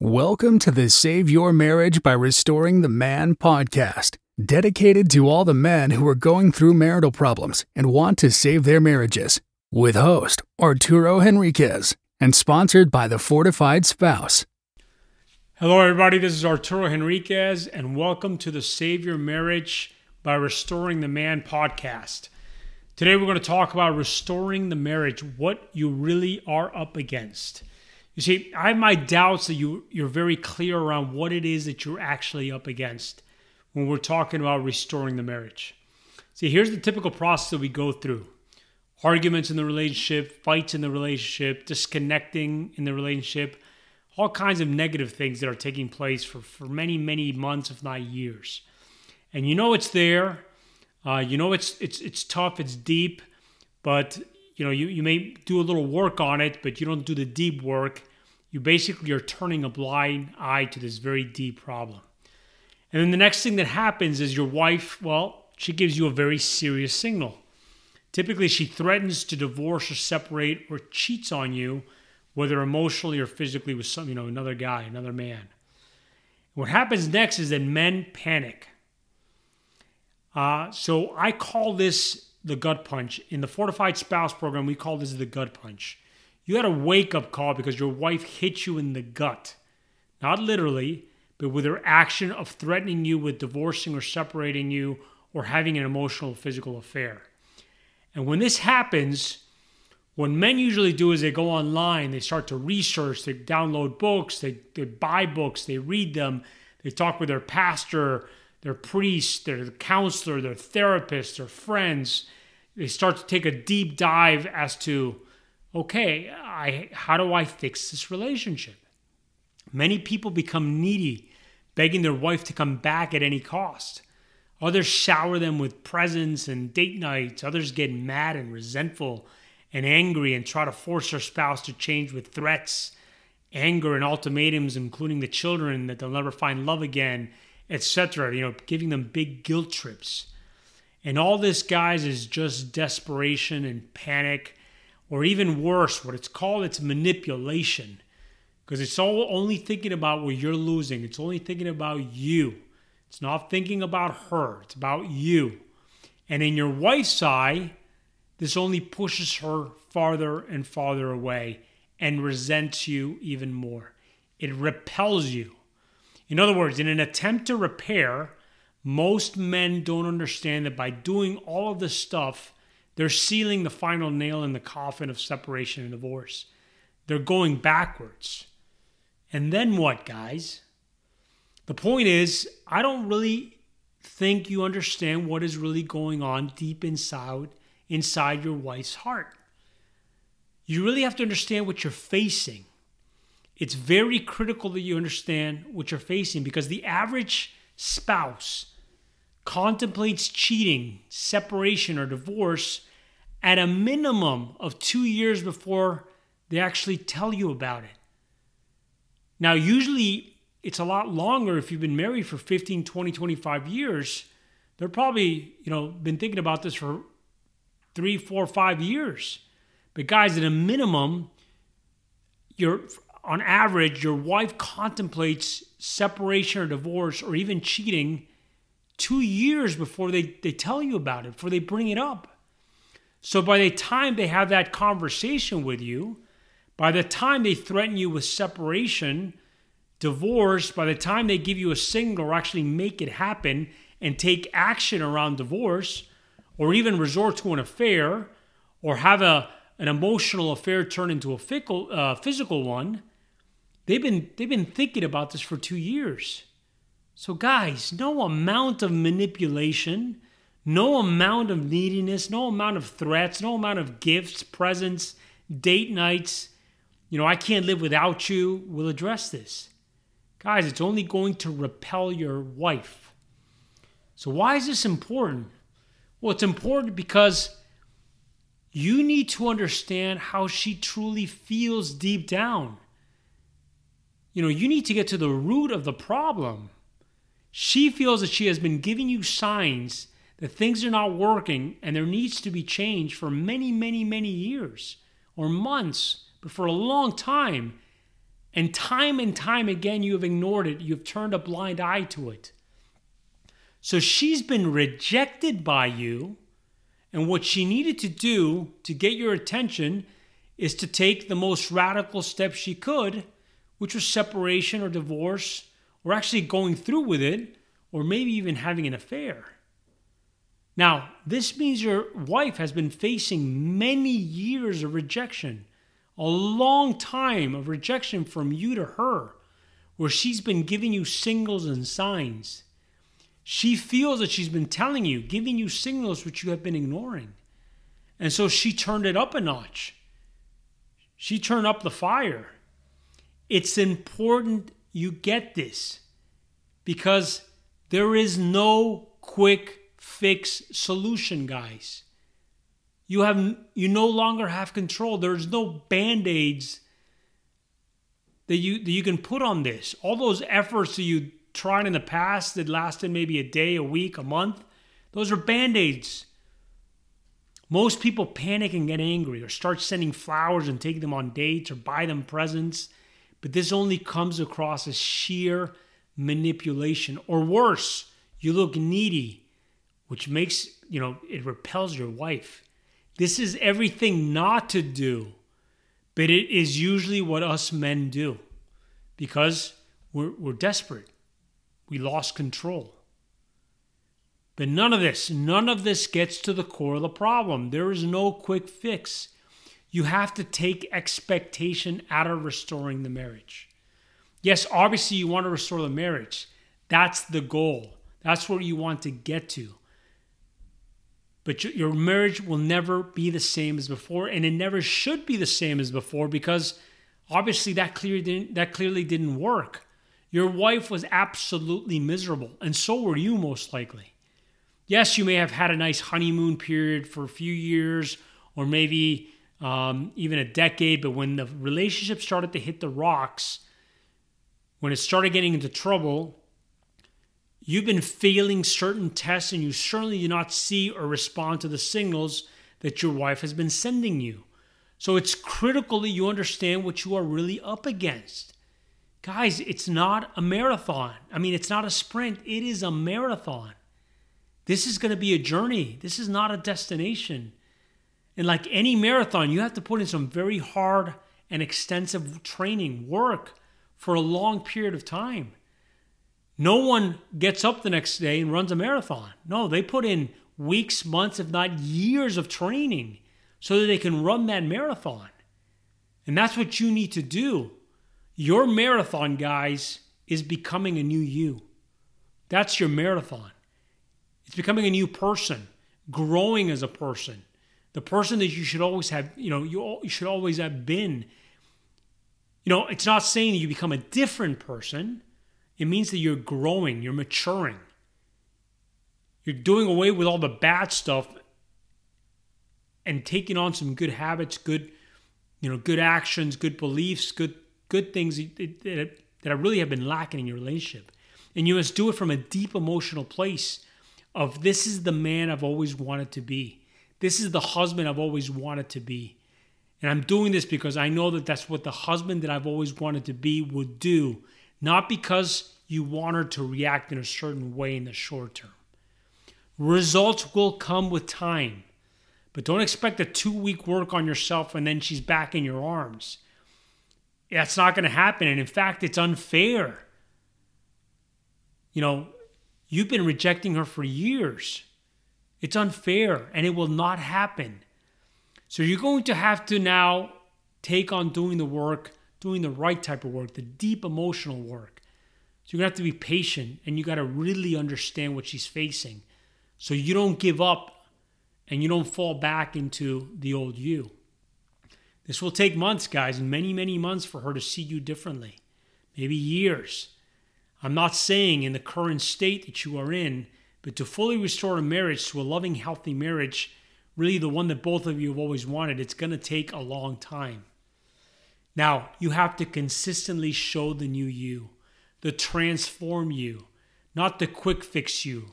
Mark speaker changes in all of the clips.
Speaker 1: Welcome to the Save Your Marriage by Restoring the Man podcast, dedicated to all the men who are going through marital problems and want to save their marriages, with host Arturo Henriquez and sponsored by the Fortified Spouse.
Speaker 2: Hello, everybody. This is Arturo Henriquez, and welcome to the Save Your Marriage by Restoring the Man podcast. Today, we're going to talk about restoring the marriage, what you really are up against. You see, I have my doubts that you you're very clear around what it is that you're actually up against when we're talking about restoring the marriage. See, here's the typical process that we go through. Arguments in the relationship, fights in the relationship, disconnecting in the relationship, all kinds of negative things that are taking place for, for many, many months, if not years. And you know it's there. Uh, you know it's it's it's tough, it's deep, but you know you, you may do a little work on it, but you don't do the deep work you basically are turning a blind eye to this very deep problem. And then the next thing that happens is your wife, well, she gives you a very serious signal. Typically, she threatens to divorce or separate or cheats on you, whether emotionally or physically with some, you know, another guy, another man. What happens next is that men panic. Uh, so I call this the gut punch. In the Fortified Spouse program, we call this the gut punch. You had a wake up call because your wife hit you in the gut. Not literally, but with her action of threatening you with divorcing or separating you or having an emotional physical affair. And when this happens, what men usually do is they go online, they start to research, they download books, they, they buy books, they read them, they talk with their pastor, their priest, their counselor, their therapist, their friends. They start to take a deep dive as to okay, I, how do I fix this relationship? Many people become needy, begging their wife to come back at any cost. Others shower them with presents and date nights. Others get mad and resentful and angry and try to force their spouse to change with threats, anger, and ultimatums, including the children that they'll never find love again, etc. You know, giving them big guilt trips. And all this, guys, is just desperation and panic or even worse, what it's called, it's manipulation. Because it's all only thinking about what you're losing. It's only thinking about you. It's not thinking about her. It's about you. And in your wife's eye, this only pushes her farther and farther away and resents you even more. It repels you. In other words, in an attempt to repair, most men don't understand that by doing all of this stuff, they're sealing the final nail in the coffin of separation and divorce. They're going backwards. And then what, guys? The point is, I don't really think you understand what is really going on deep inside inside your wife's heart. You really have to understand what you're facing. It's very critical that you understand what you're facing because the average spouse contemplates cheating, separation, or divorce at a minimum of two years before they actually tell you about it. Now, usually it's a lot longer if you've been married for 15, 20, 25 years. They're probably, you know, been thinking about this for three, four, five years. But guys, at a minimum, you're on average, your wife contemplates separation or divorce or even cheating two years before they, they tell you about it, before they bring it up. So by the time they have that conversation with you, by the time they threaten you with separation, divorce, by the time they give you a signal or actually make it happen and take action around divorce, or even resort to an affair, or have a, an emotional affair turn into a fickle, uh, physical one, they've been, they've been thinking about this for two years. So, guys, no amount of manipulation, no amount of neediness, no amount of threats, no amount of gifts, presents, date nights, you know, I can't live without you will address this. Guys, it's only going to repel your wife. So, why is this important? Well, it's important because you need to understand how she truly feels deep down. You know, you need to get to the root of the problem. She feels that she has been giving you signs that things are not working and there needs to be change for many, many, many years or months, but for a long time. And time and time again, you have ignored it. You've turned a blind eye to it. So she's been rejected by you. And what she needed to do to get your attention is to take the most radical step she could, which was separation or divorce, or actually going through with it, or maybe even having an affair. Now, this means your wife has been facing many years of rejection, a long time of rejection from you to her, where she's been giving you signals and signs. She feels that she's been telling you, giving you signals which you have been ignoring. And so she turned it up a notch. She turned up the fire. It's important you get this because there is no quick fix solution, guys. You have you no longer have control. There's no band-aids that you that you can put on this. All those efforts that you tried in the past that lasted maybe a day, a week, a month, those are band aids. Most people panic and get angry or start sending flowers and take them on dates or buy them presents, but this only comes across as sheer manipulation. Or worse, you look needy, which makes, you know, it repels your wife. This is everything not to do, but it is usually what us men do because we're, we're desperate. We lost control. But none of this, none of this gets to the core of the problem. There is no quick fix. You have to take expectation out of restoring the marriage. Yes, obviously, you want to restore the marriage. That's the goal. That's where you want to get to. But your marriage will never be the same as before, and it never should be the same as before because obviously that clearly didn't, that clearly didn't work. Your wife was absolutely miserable, and so were you, most likely. Yes, you may have had a nice honeymoon period for a few years or maybe um, even a decade, but when the relationship started to hit the rocks, when it started getting into trouble, you've been failing certain tests and you certainly do not see or respond to the signals that your wife has been sending you. So it's critical that you understand what you are really up against. Guys, it's not a marathon. I mean, it's not a sprint, it is a marathon. This is going to be a journey, this is not a destination. And like any marathon, you have to put in some very hard and extensive training, work for a long period of time. No one gets up the next day and runs a marathon. No, they put in weeks, months, if not years of training so that they can run that marathon. And that's what you need to do. Your marathon, guys, is becoming a new you. That's your marathon. It's becoming a new person, growing as a person. The person that you should always have, you know, you, you should always have been. You know, it's not saying you become a different person. It means that you're growing, you're maturing. You're doing away with all the bad stuff and taking on some good habits, good, you know, good actions, good beliefs, good good things that, that I really have been lacking in your relationship. And you must do it from a deep emotional place of this is the man I've always wanted to be. This is the husband I've always wanted to be. And I'm doing this because I know that that's what the husband that I've always wanted to be would do, not because you want her to react in a certain way in the short term. Results will come with time, but don't expect a two week work on yourself and then she's back in your arms. That's not going to happen. And in fact, it's unfair. You know, you've been rejecting her for years. It's unfair and it will not happen. So you're going to have to now take on doing the work, doing the right type of work, the deep emotional work. So you're to have to be patient and you got to really understand what she's facing so you don't give up and you don't fall back into the old you. This will take months, guys, many, many months for her to see you differently, maybe years. I'm not saying in the current state that you are in, but to fully restore a marriage to a loving, healthy marriage, really the one that both of you have always wanted, it's to take a long time. Now, you have to consistently show the new you, the transform you, not the quick fix you.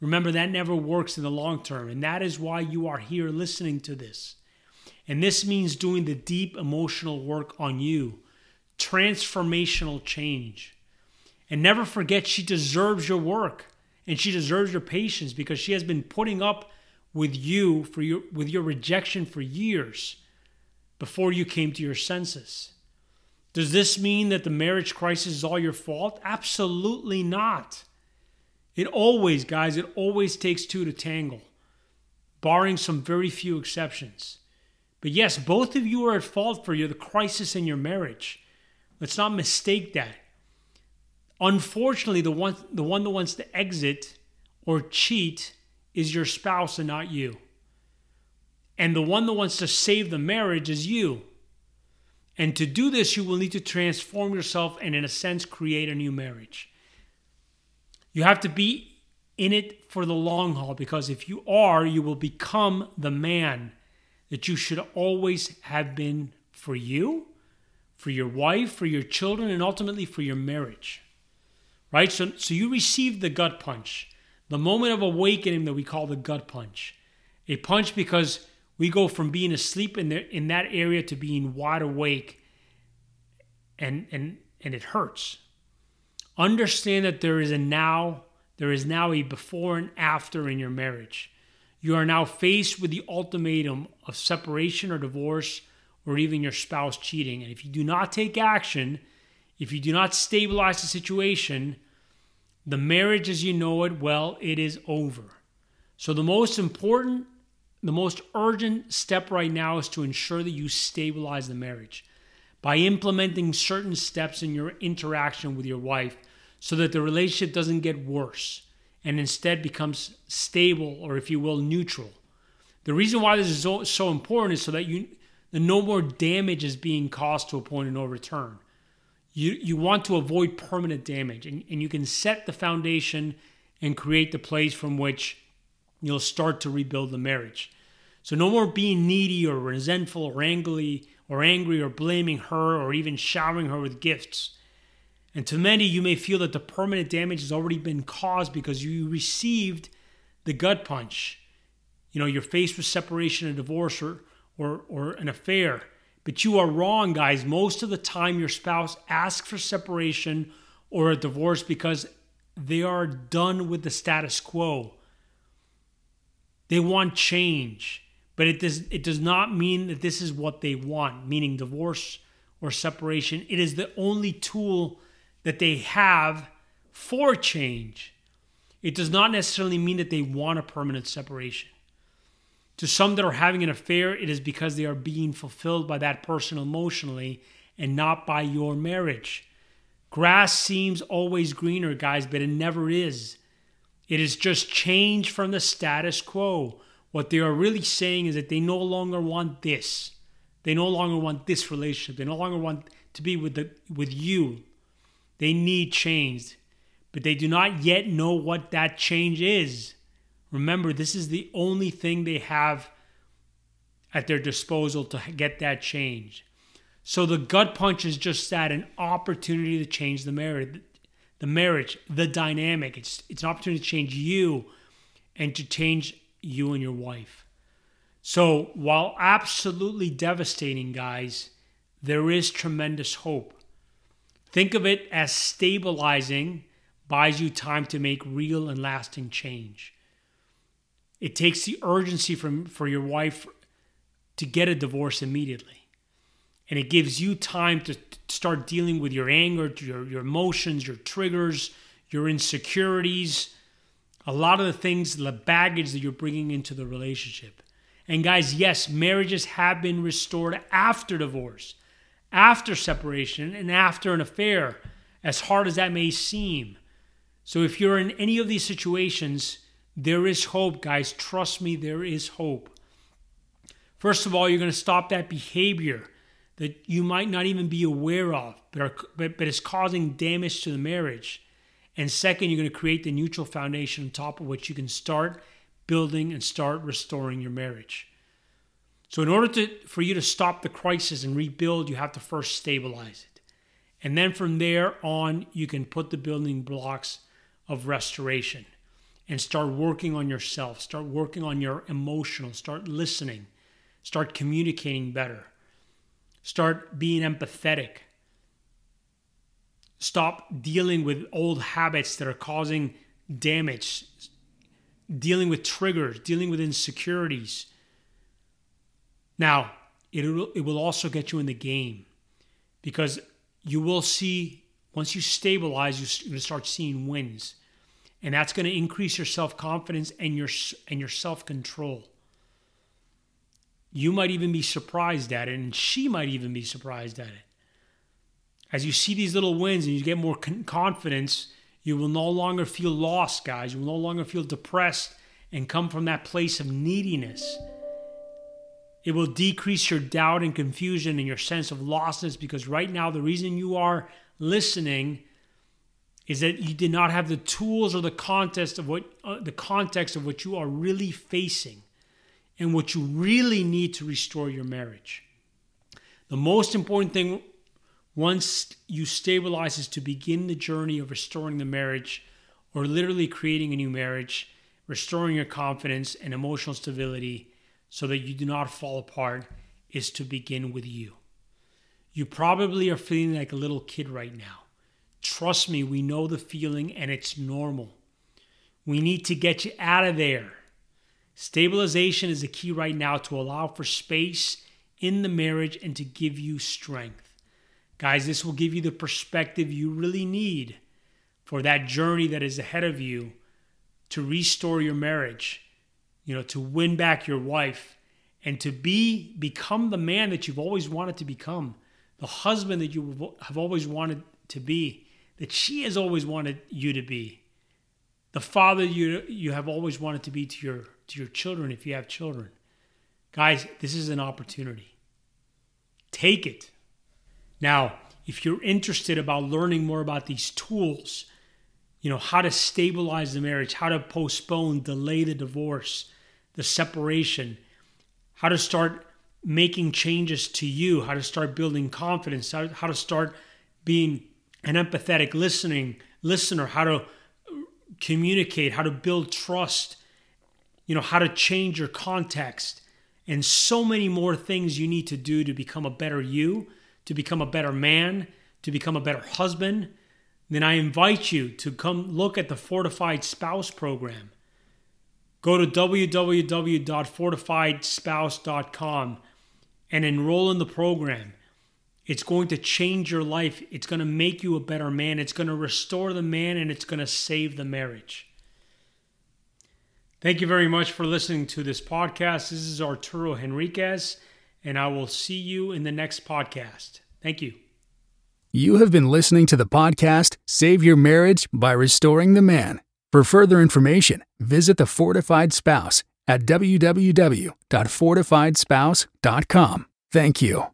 Speaker 2: Remember, that never works in the long term, and that is why you are here listening to this. And this means doing the deep emotional work on you transformational change. And never forget, she deserves your work and she deserves your patience because she has been putting up with you for your with your rejection for years before you came to your senses. Does this mean that the marriage crisis is all your fault? Absolutely not. It always, guys, it always takes two to tangle, barring some very few exceptions. But yes, both of you are at fault for the crisis in your marriage. Let's not mistake that. Unfortunately, the one, the one that wants to exit or cheat is your spouse and not you. And the one that wants to save the marriage is you. And to do this, you will need to transform yourself and, in a sense, create a new marriage. You have to be in it for the long haul because if you are, you will become the man that you should always have been for you, for your wife, for your children, and ultimately for your marriage. Right? So, so you received the gut punch, the moment of awakening that we call the gut punch. A punch because we go from being asleep in, the, in that area to being wide awake, and, and, and it hurts. Understand that there is a now, there is now a before and after in your marriage. You are now faced with the ultimatum of separation or divorce or even your spouse cheating. And if you do not take action, if you do not stabilize the situation, the marriage as you know it, well, it is over. So the most important, the most urgent step right now is to ensure that you stabilize the marriage by implementing certain steps in your interaction with your wife so that the relationship doesn't get worse and instead becomes stable or, if you will, neutral. The reason why this is so, so important is so that you that no more damage is being caused to a point of no return. You, you want to avoid permanent damage, and, and you can set the foundation and create the place from which you'll start to rebuild the marriage. So no more being needy or resentful or angry or angry or blaming her or even showering her with gifts. And to many, you may feel that the permanent damage has already been caused because you received the gut punch. You know, you're faced with separation a divorce or, or, or an affair. But you are wrong, guys. Most of the time, your spouse asks for separation or a divorce because they are done with the status quo. They want change, but it does, it does not mean that this is what they want, meaning divorce or separation. It is the only tool that they have for change. It does not necessarily mean that they want a permanent separation. To some that are having an affair, it is because they are being fulfilled by that person emotionally and not by your marriage. Grass seems always greener, guys, but it never is. It is just change from the status quo. What they are really saying is that they no longer want this. They no longer want this relationship. They no longer want to be with the with you. They need change, but they do not yet know what that change is. Remember, this is the only thing they have at their disposal to get that change. So the gut punch is just that an opportunity to change the marriage, the marriage, the dynamic. It's it's an opportunity to change you and to change you and your wife. So while absolutely devastating, guys, there is tremendous hope. Think of it as stabilizing buys you time to make real and lasting change. It takes the urgency from, for your wife to get a divorce immediately. And it gives you time to start dealing with your anger, your, your emotions, your triggers, your insecurities, a lot of the things, the baggage that you're bringing into the relationship. And guys, yes, marriages have been restored after divorce after separation and after an affair, as hard as that may seem. So if you're in any of these situations, there is hope, guys. Trust me, there is hope. First of all, you're going to stop that behavior that you might not even be aware of, but, are, but, but is causing damage to the marriage. And second, you're going to create the neutral foundation on top of which you can start building and start restoring your marriage. So, in order to, for you to stop the crisis and rebuild, you have to first stabilize it. And then from there on, you can put the building blocks of restoration and start working on yourself, start working on your emotional, start listening, start communicating better, start being empathetic, stop dealing with old habits that are causing damage, dealing with triggers, dealing with insecurities. Now, it will, it will also get you in the game because you will see, once you stabilize, to start seeing wins. And that's going to increase your self confidence and your, and your self control. You might even be surprised at it, and she might even be surprised at it. As you see these little wins and you get more confidence, you will no longer feel lost, guys. You will no longer feel depressed and come from that place of neediness. It will decrease your doubt and confusion and your sense of lostness because right now, the reason you are listening is that you did not have the tools or the context of what uh, the context of what you are really facing and what you really need to restore your marriage. The most important thing once you stabilize is to begin the journey of restoring the marriage or literally creating a new marriage, restoring your confidence and emotional stability so that you do not fall apart is to begin with you. You probably are feeling like a little kid right now. Trust me, we know the feeling and it's normal. We need to get you out of there. Stabilization is the key right now to allow for space in the marriage and to give you strength. Guys, this will give you the perspective you really need for that journey that is ahead of you to restore your marriage, you know, to win back your wife and to be become the man that you've always wanted to become, the husband that you have always wanted to be, that she has always wanted you to be, the father you you have always wanted to be to your to your children if you have children. Guys, this is an opportunity. Take it. Now, if you're interested about learning more about these tools, you know, how to stabilize the marriage, how to postpone, delay the divorce, the separation, how to start making changes to you, how to start building confidence, how, how to start being an empathetic listening listener, how to communicate, how to build trust, you know, how to change your context, and so many more things you need to do to become a better you, to become a better man, to become a better husband, then I invite you to come look at the Fortified Spouse program. Go to www.fortifiedspouse.com and enroll in the program. It's going to change your life. It's going to make you a better man. It's going to restore the man and it's going to save the marriage. Thank you very much for listening to this podcast. This is Arturo Henriquez, and I will see you in the next podcast. Thank you.
Speaker 1: You have been listening to the podcast Save Your Marriage by Restoring the Man. For further information, visit The Fortified Spouse at www.fortifiedspouse.com. Thank you.